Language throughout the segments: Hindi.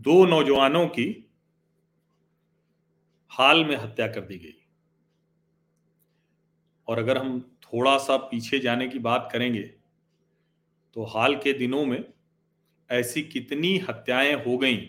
दो नौजवानों की हाल में हत्या कर दी गई। और अगर हम थोड़ा सा पीछे जाने की बात करेंगे तो हाल के दिनों में ऐसी कितनी हत्याएँ हो गईं।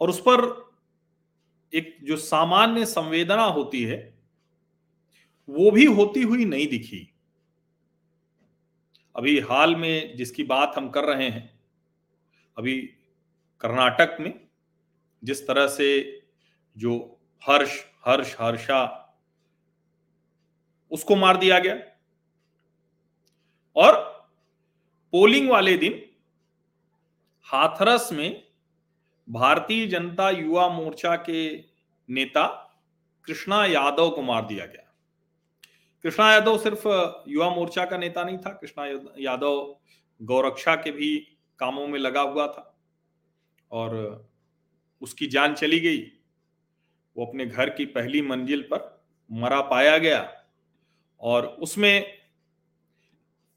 और उस पर एक जो सामान्य संवेदना होती है, वो भी होती हुई नहीं दिखी। अभी हाल में जिसकी बात हम कर रहे हैं, अभी कर्नाटक में जिस तरह से जो हर्ष हर्ष, हर्षा, उसको मार दिया गया। और पोलिंग वाले दिन हाथरस में भारतीय जनता युवा मोर्चा के नेता कृष्णा यादव को मार दिया गया। कृष्णा यादव सिर्फ़ युवा मोर्चा का नेता नहीं था, कृष्णा यादव गौरक्षा के भी कामों में लगा हुआ था। और उसकी जान चली गई। वो अपने घर की पहली मंजिल पर मरा पाया गया और उसमें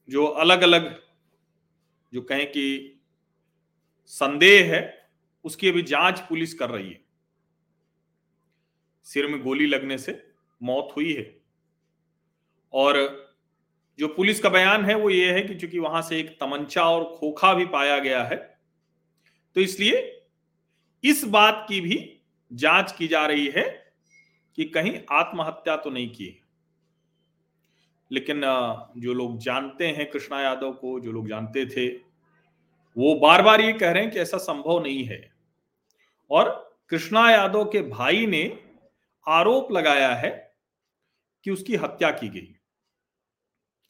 जो अलग अलग जो कहें कि संदेह है, उसकी अभी जाँच पुलिस कर रही है। सिर में गोली लगने से मौत हुई है। और जो पुलिस का बयान है वो ये है कि चूँकि वहाँ से एक तमंचा और खोखा भी पाया गया है तो इसलिए इस बात की भी जाँच की जा रही है कि कहीं आत्महत्या तो नहीं की लेकिन जो लोग जानते हैं कृष्णा यादव को, जो लोग जानते थे, वो बार बार ये कह रहे हैं कि ऐसा संभव नहीं है। और कृष्णा यादव के भाई ने आरोप लगाया है कि उसकी हत्या की गई।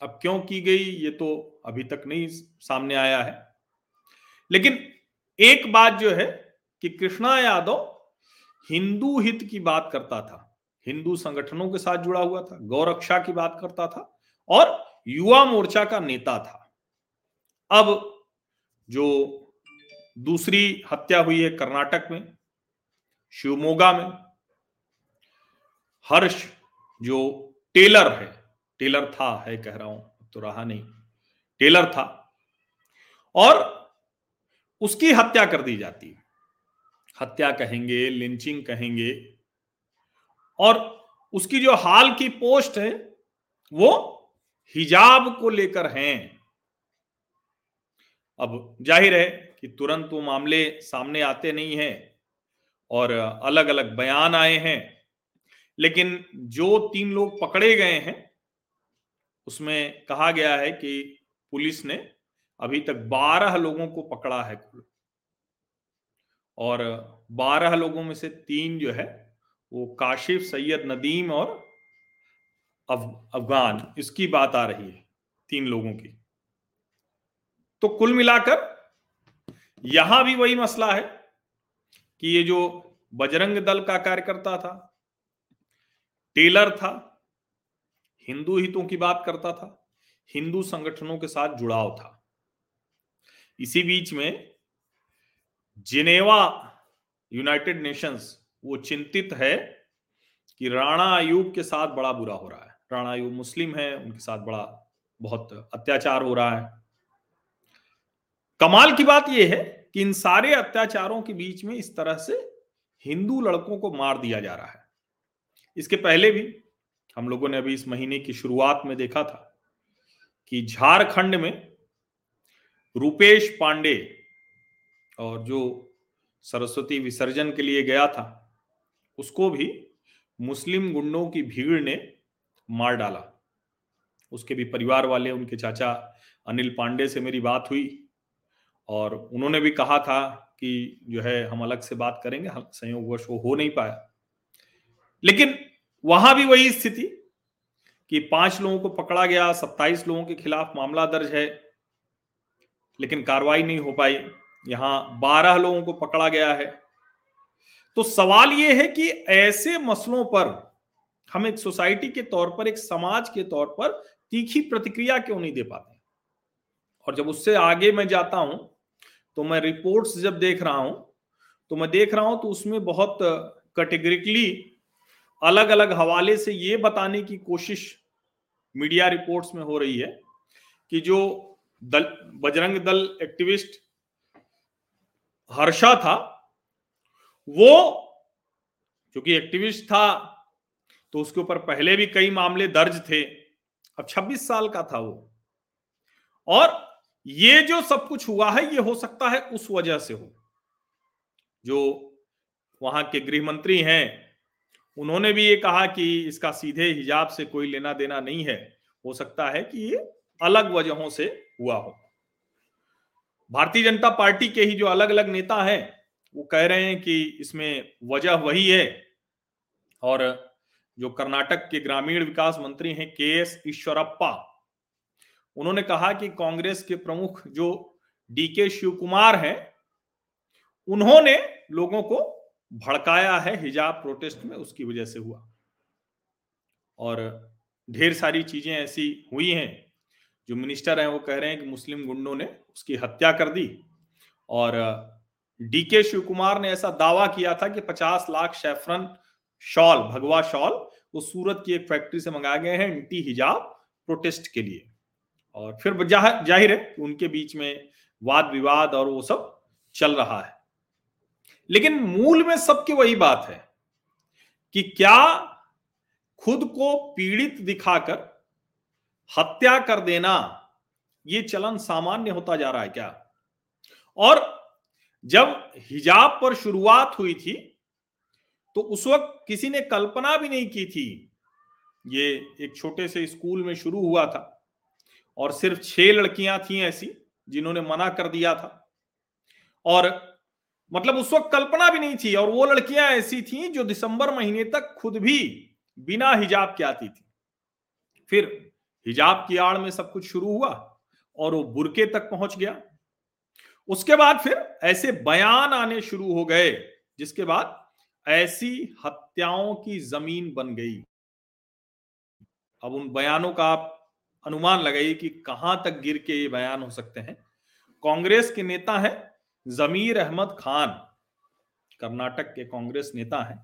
अब क्यों की गई, ये तो अभी तक नहीं सामने आया है। लेकिन एक बात जो है कि कृष्णा यादव हिंदू हित की बात करता था, हिंदू संगठनों के साथ जुड़ा हुआ था गौरक्षा की बात करता था और युवा मोर्चा का नेता था। अब जो दूसरी हत्या हुई है कर्नाटक में, शिवमोगा में, हर्ष जो टेलर है, टेलर था है कह रहा हूँ तो रहा नहीं, टेलर था और उसकी हत्या कर दी जाती है। हत्या कहेंगे, लिंचिंग कहेंगे, और उसकी जो हाल की पोस्ट है, वो हिजाब को लेकर हैं। अब ज़ाहिर है कि तुरंत वो मामले सामने आते नहीं हैं, और अलग अलग बयान आए हैं, लेकिन जो तीन लोग पकड़े गए हैं, उसमें कहा गया है कि पुलिस ने अभी तक बारह लोगों को पकड़ा है कुल। और बारह लोगों में से तीन जो है, वो काशिफ, सैयद नदीम और अफगान, इसकी बात आ रही है, तीन लोगों की। तो कुल मिलाकर, यहाँ भी वही मसला है कि ये जो बजरंग दल का कार्यकर्ता था, टेलर था, हिंदू हितों की बात करता था, हिंदू संगठनों के साथ जुड़ाव था। इसी बीच में जिनेवा यूनाइटेड नेशंस, वो चिंतित है कि राणा अयूब के साथ बड़ा बुरा हो रहा है। राणा अयूब मुस्लिम है, उनके साथ बड़ा बहुत अत्याचार हो रहा है। कमाल की बात यह है कि इन सारे अत्याचारों के बीच में इस तरह से हिंदू लड़कों को मार दिया जा रहा है। इसके पहले भी हम लोगों ने अभी इस महीने की शुरुआत में देखा था कि झारखंड में रूपेश पांडे और जो सरस्वती विसर्जन के लिए गया था, उसको भी मुस्लिम गुंडों की भीड़ ने मार डाला। उसके भी परिवार वाले, उनके चाचा अनिल पांडे से मेरी बात हुई और उन्होंने भी कहा था कि जो है, हम अलग से बात करेंगे, हम संयोगवश वो हो नहीं पाया। लेकिन वहाँ भी वही स्थिति कि पाँच लोगों को पकड़ा गया, सत्ताईस लोगों के खिलाफ मामला दर्ज है लेकिन कार्रवाई नहीं हो पाई। यहाँ बारह लोगों को पकड़ा गया है। तो सवाल यह है कि ऐसे मसलों पर हम एक सोसाइटी के तौर पर, एक समाज के तौर पर तीखी प्रतिक्रिया क्यों नहीं दे पाते? और जब उससे आगे मैं जाता हूँ तो मैं रिपोर्ट्स जब देख रहा हूँ तो मैं देख रहा हूँ तो उसमें बहुत कैटेगरिकली अलग अलग हवाले से ये बताने की कोशिश मीडिया रिपोर्ट्स में हो रही है कि जो दल, बजरंग दल एक्टिविस्ट हर्षा था, वो क्योंकि एक्टिविस्ट था तो उसके ऊपर पहले भी कई मामले दर्ज थे, अब 26 साल का था वो। और ये जो सब कुछ हुआ है, ये हो सकता है उस वजह से हो। जो वहाँ के गृह मंत्री हैं, उन्होंने भी ये कहा कि इसका सीधे हिजाब से कोई लेना देना नहीं है। हो सकता है कि ये अलग वजहों से हुआ हो। भारतीय जनता पार्टी के ही जो अलग अलग नेता हैं, वो कह रहे हैं कि इसमें वजह वही है और जो कर्नाटक के ग्रामीण विकास मंत्री हैं के एस ईश्वरप्पा, उन्होंने कहा कि कांग्रेस के प्रमुख जो डी के शिव कुमार हैं, उन्होंने लोगों को भड़काया है हिजाब प्रोटेस्ट में, उसकी वजह से हुआ। और ढेर सारी चीज़ें ऐसी हुई हैं जो मिनिस्टर हैं वो कह रहे हैं कि मुस्लिम गुंडों ने उसकी हत्या कर दी। और डीके शिव कुमार ने ऐसा दावा किया था कि 50 लाख शेफरन शॉल, भगवा शॉल वो सूरत की एक फैक्ट्री से मंगाए गए हैं एंटी हिजाब प्रोटेस्ट के लिए। और फिर ज़ाहिर है उनके बीच में वाद विवाद और वो सब चल रहा है। लेकिन मूल में सबकी वही बात है कि क्या खुद को पीड़ित दिखाकर हत्या कर देना, ये चलन सामान्य होता जा रहा है क्या? और जब हिजाब पर शुरुआत हुई थी तो उस वक्त किसी ने कल्पना भी नहीं की थी। ये एक छोटे से स्कूल में शुरू हुआ था और सिर्फ़ छह लड़कियाँ थी ऐसी जिन्होंने मना कर दिया था। और मतलब उस वक्त कल्पना भी नहीं थी और वो लड़कियाँ ऐसी थी जो दिसंबर महीने तक खुद भी बिना हिजाब के आती थी। फिर हिजाब की आड़ में सब कुछ शुरू हुआ और वो बुरके तक पहुँच गया। उसके बाद फिर ऐसे बयान आने शुरू हो गए, जिसके बाद ऐसी हत्याओं की ज़मीन बन गई। अब उन बयानों का आप अनुमान लगाइए कि कहाँ तक गिर के ये बयान हो सकते हैं। कांग्रेस के नेता हैं जमीर अहमद खान, कर्नाटक के कांग्रेस नेता हैं।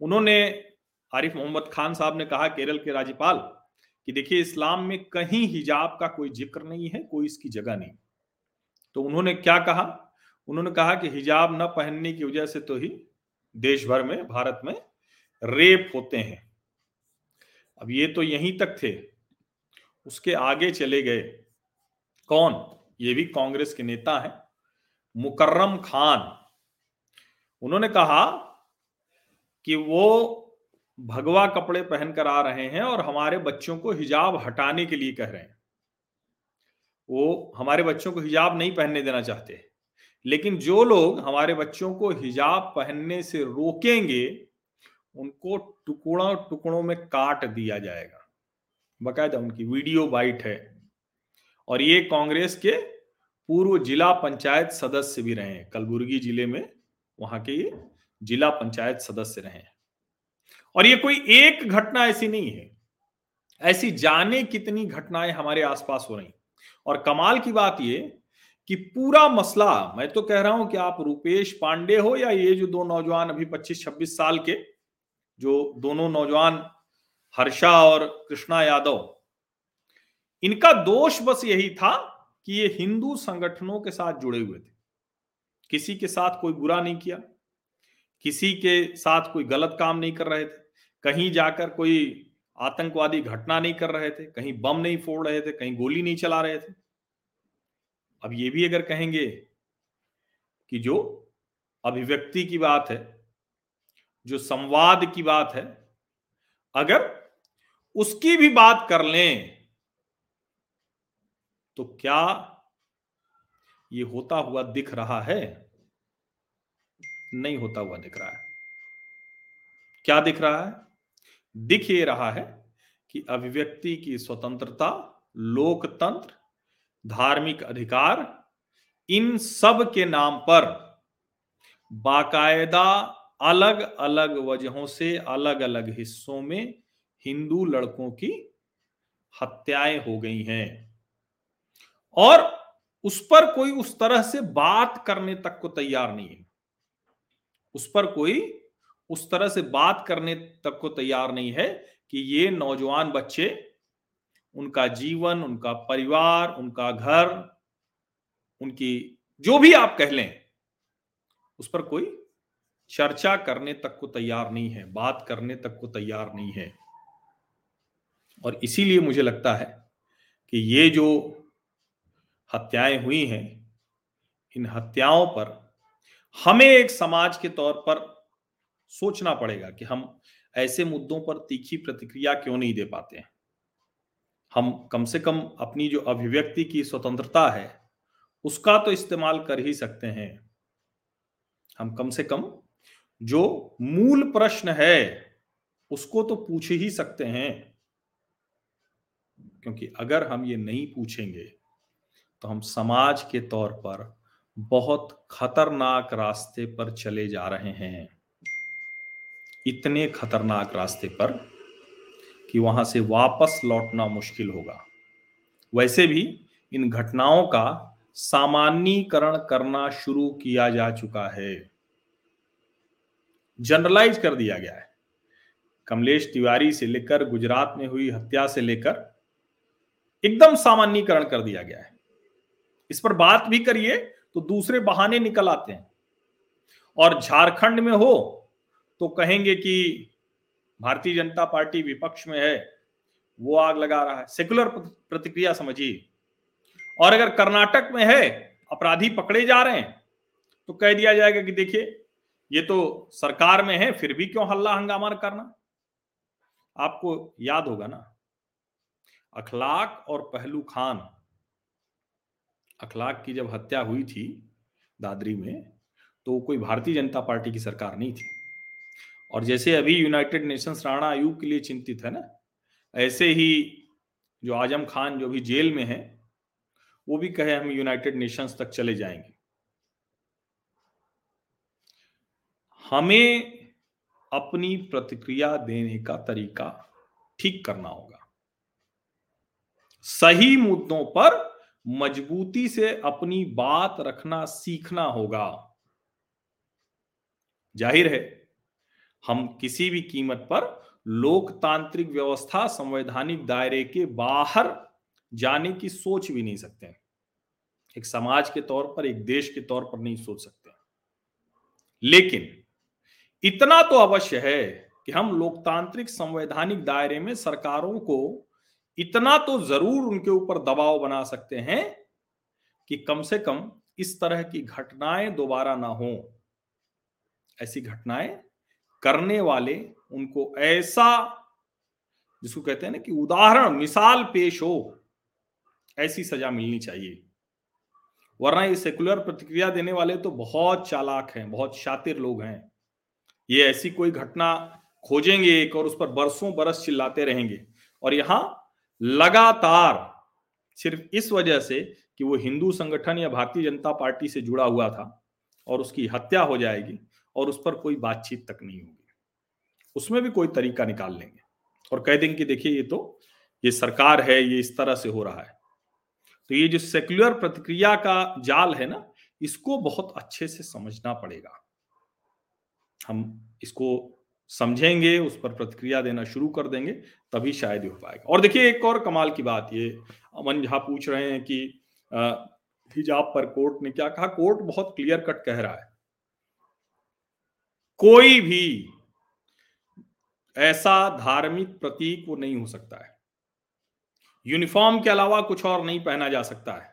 उन्होंने आरिफ मोहम्मद खान साहब ने कहा, केरल के राज्यपाल कि देखिए, इस्लाम में कहीं हिजाब का कोई ज़िक्र नहीं है, कोई इसकी जगह नहीं। तो उन्होंने क्या कहा? उन्होंने कहा कि हिजाब न पहनने की वजह से तो ही देश भर में, भारत में रेप होते हैं। अब ये तो यहीं तक थे। उसके आगे चले गए। कौन? ये भी कांग्रेस के नेता हैं। मुकर्रम खान। उन्होंने कहा कि वो भगवा कपड़े पहनकर आ रहे हैं और हमारे बच्चों को हिजाब हटाने के लिए कह रहे हैं। वो हमारे बच्चों को हिजाब नहीं पहनने देना चाहते। लेकिन जो लोग हमारे बच्चों को हिजाब पहनने से रोकेंगे, उनको टुकड़ों टुकड़ों में काट दिया जाएगा। बकायदा उनकी वीडियो बाइट है। और ये कांग्रेस के पूर्व जिला पंचायत सदस्य भी रहे हैं। कलबुर्गी ज़िले में वहाँ के ये जिला पंचायत सदस्य रहे हैं। और ये कोई एक घटना ऐसी नहीं है। ऐसी जाने कितनी घटनाएँ हमारे आसपास हो रही और कमाल की बात ये कि पूरा मसला, मैं तो कह रहा हूँ कि आप रुपेश पांडे हो या ये जो दो नौजवान अभी 25-26 साल के, जो दोनों नौजवान हर्षा और कृष्णा यादव, इनका दोष बस यही था कि ये हिंदू संगठनों के साथ जुड़े हुए थे। किसी के साथ कोई बुरा नहीं किया, किसी के साथ कोई गलत काम नहीं कर रहे थे। कहीं जाकर कोई आतंकवादी घटना नहीं कर रहे थे, कहीं बम नहीं फोड़ रहे थे, कहीं गोली नहीं चला रहे थे। अब ये भी अगर कहेंगे कि जो अभिव्यक्ति की बात है, जो संवाद की बात है, अगर उसकी भी बात कर लें तो क्या ये होता हुआ दिख रहा है? नहीं होता हुआ दिख रहा है। क्या दिख रहा है? दिख ये रहा है कि अभिव्यक्ति की स्वतंत्रता, लोकतंत्र, धार्मिक अधिकार, इन सब के नाम पर बाकायदा अलग अलग वजहों से अलग अलग हिस्सों में हिंदू लड़कों की हत्याएँ हो गई हैं। और उस पर कोई उस तरह से बात करने तक को तैयार नहीं है। उस पर कोई उस तरह से बात करने तक को तैयार नहीं है कि ये नौजवान बच्चे, उनका जीवन, उनका परिवार, उनका घर, उनकी जो भी आप कह लें, उस पर कोई चर्चा करने तक को तैयार नहीं है, बात करने तक को तैयार नहीं है। और इसीलिए मुझे लगता है कि ये जो हत्याएँ हुई हैं, इन हत्याओं पर हमें एक समाज के तौर पर सोचना पड़ेगा कि हम ऐसे मुद्दों पर तीखी प्रतिक्रिया क्यों नहीं दे पाते हैं? हम कम से कम अपनी जो अभिव्यक्ति की स्वतंत्रता है, उसका तो इस्तेमाल कर ही सकते हैं। हम कम से कम जो मूल प्रश्न है, उसको तो पूछ ही सकते हैं। क्योंकि अगर हम ये नहीं पूछेंगे तो हम समाज के तौर पर बहुत खतरनाक रास्ते पर चले जा रहे हैं। इतने खतरनाक रास्ते पर कि वहाँ से वापस लौटना मुश्किल होगा। वैसे भी इन घटनाओं का सामान्यकरण करना शुरू किया जा चुका है। जनरलाइज कर दिया गया है। कमलेश तिवारी से लेकर गुजरात में हुई हत्या से लेकर एकदम सामान्यकरण कर दिया गया है। इस पर बात भी करिए तो दूसरे बहाने निकल आते हैं। और झारखंड में हो तो कहेंगे कि भारतीय जनता पार्टी विपक्ष में है, वो आग लगा रहा है। सेकुलर प्रतिक्रिया समझिए। और अगर कर्नाटक में है, अपराधी पकड़े जा रहे हैं तो कह दिया जाएगा कि देखिए, ये तो सरकार में है, फिर भी क्यों हल्ला हंगामा करना? आपको याद होगा ना, अखलाक और पहलू खान, अखलाक की जब हत्या हुई थी दादरी में तो कोई भारतीय जनता पार्टी की सरकार नहीं थी। और जैसे अभी यूनाइटेड नेशंस राणा आयोग के लिए चिंतित है ना, ऐसे ही जो आज़म खान जो भी जेल में है, वो भी कहे हम यूनाइटेड नेशंस तक चले जाएँगे। हमें अपनी प्रतिक्रिया देने का तरीका ठीक करना होगा। सही मुद्दों पर मजबूती से अपनी बात रखना, सीखना होगा। ज़ाहिर है हम किसी भी कीमत पर लोकतांत्रिक व्यवस्था, संवैधानिक दायरे के बाहर जाने की सोच भी नहीं सकते हैं। एक समाज के तौर पर, एक देश के तौर पर नहीं सोच सकते लेकिन इतना तो अवश्य है कि हम लोकतांत्रिक, संवैधानिक दायरे में सरकारों को इतना तो ज़रूर उनके ऊपर दबाव बना सकते हैं कि कम से कम इस तरह की घटनाएँ दोबारा ना हो। ऐसी घटनाएँ करने वाले उनको ऐसा, जिसको कहते हैं ना कि उदाहरण, मिसाल पेश हो, ऐसी सजा मिलनी चाहिए। वरना ये सेकुलर प्रतिक्रिया देने वाले तो बहुत चालाक हैं, बहुत शातिर लोग हैं। ये ऐसी कोई घटना खोजेंगे एक और उस पर बरसों बरस चिल्लाते रहेंगे। और यहाँ लगातार सिर्फ़ इस वजह से कि वो हिंदू संगठन या भारतीय जनता पार्टी से जुड़ा हुआ था और उसकी हत्या हो जाएगी और उस पर कोई बातचीत तक नहीं होगी। उसमें भी कोई तरीका निकाल लेंगे और कह देंगे कि देखिए, ये तो ये सरकार है, ये इस तरह से हो रहा है। तो ये जो सेक्युलर प्रतिक्रिया का जाल है ना, इसको बहुत अच्छे से समझना पड़ेगा। हम इसको समझेंगे, उस पर प्रतिक्रिया देना शुरू कर देंगे, तभी शायद हो पाएगा। और देखिए, एक और कमाल की बात, ये अमन झा पूछ रहे हैं कि हिजाब पर कोर्ट ने क्या कहा? कोर्ट बहुत क्लियर कट कह रहा है। कोई भी ऐसा धार्मिक प्रतीक वो नहीं हो सकता है। यूनिफॉर्म के अलावा कुछ और नहीं पहना जा सकता है।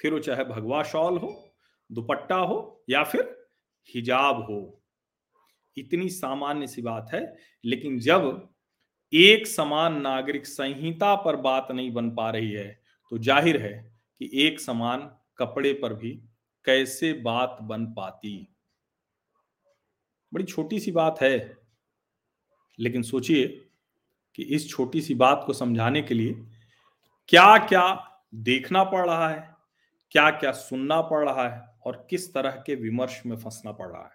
फिर वो चाहे भगवा शॉल हो, दुपट्टा हो या फिर हिजाब हो। इतनी सामान्य सी बात है, लेकिन जब एक समान नागरिक संहिता पर बात नहीं बन पा रही है तो ज़ाहिर है कि एक समान कपड़े पर भी कैसे बात बन पाती। बड़ी छोटी सी बात है। लेकिन सोचिए कि इस छोटी सी बात को समझाने के लिए क्या क्या देखना पड़ रहा है क्या क्या सुनना पड़ रहा है और किस तरह के विमर्श में फंसना पड़ रहा है।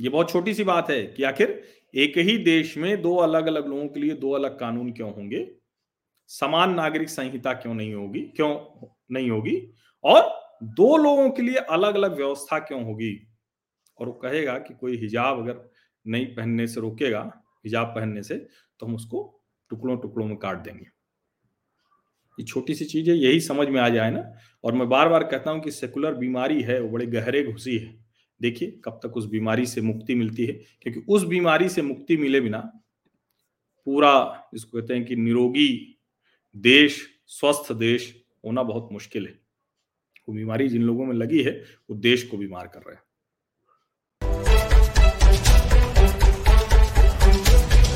ये बहुत छोटी सी बात है कि आखिर एक ही देश में दो अलग अलग लोगों के लिए दो अलग कानून क्यों होंगे? समान नागरिक संहिता क्यों नहीं होगी? क्यों नहीं होगी? और दो लोगों के लिए अलग अलग व्यवस्था क्यों होगी? और वो कहेगा कि कोई हिजाब अगर नहीं पहनने से रोकेगा, हिजाब पहनने से तो हम उसको टुकड़ों टुकड़ों में काट देंगे। ये छोटी सी चीज़ है, यही समझ में आ जाए ना। और मैं बार बार कहता हूँ कि सेकुलर बीमारी है, वो बड़े गहरे घुसी है। देखिए, कब तक उस बीमारी से मुक्ति मिलती है, क्योंकि उस बीमारी से मुक्ति मिले बिना पूरा जिसको कहते हैं कि निरोगी देश, स्वस्थ देश होना बहुत मुश्किल है। वो बीमारी जिन लोगों में लगी है, वो देश को बीमार कर रहे हैं।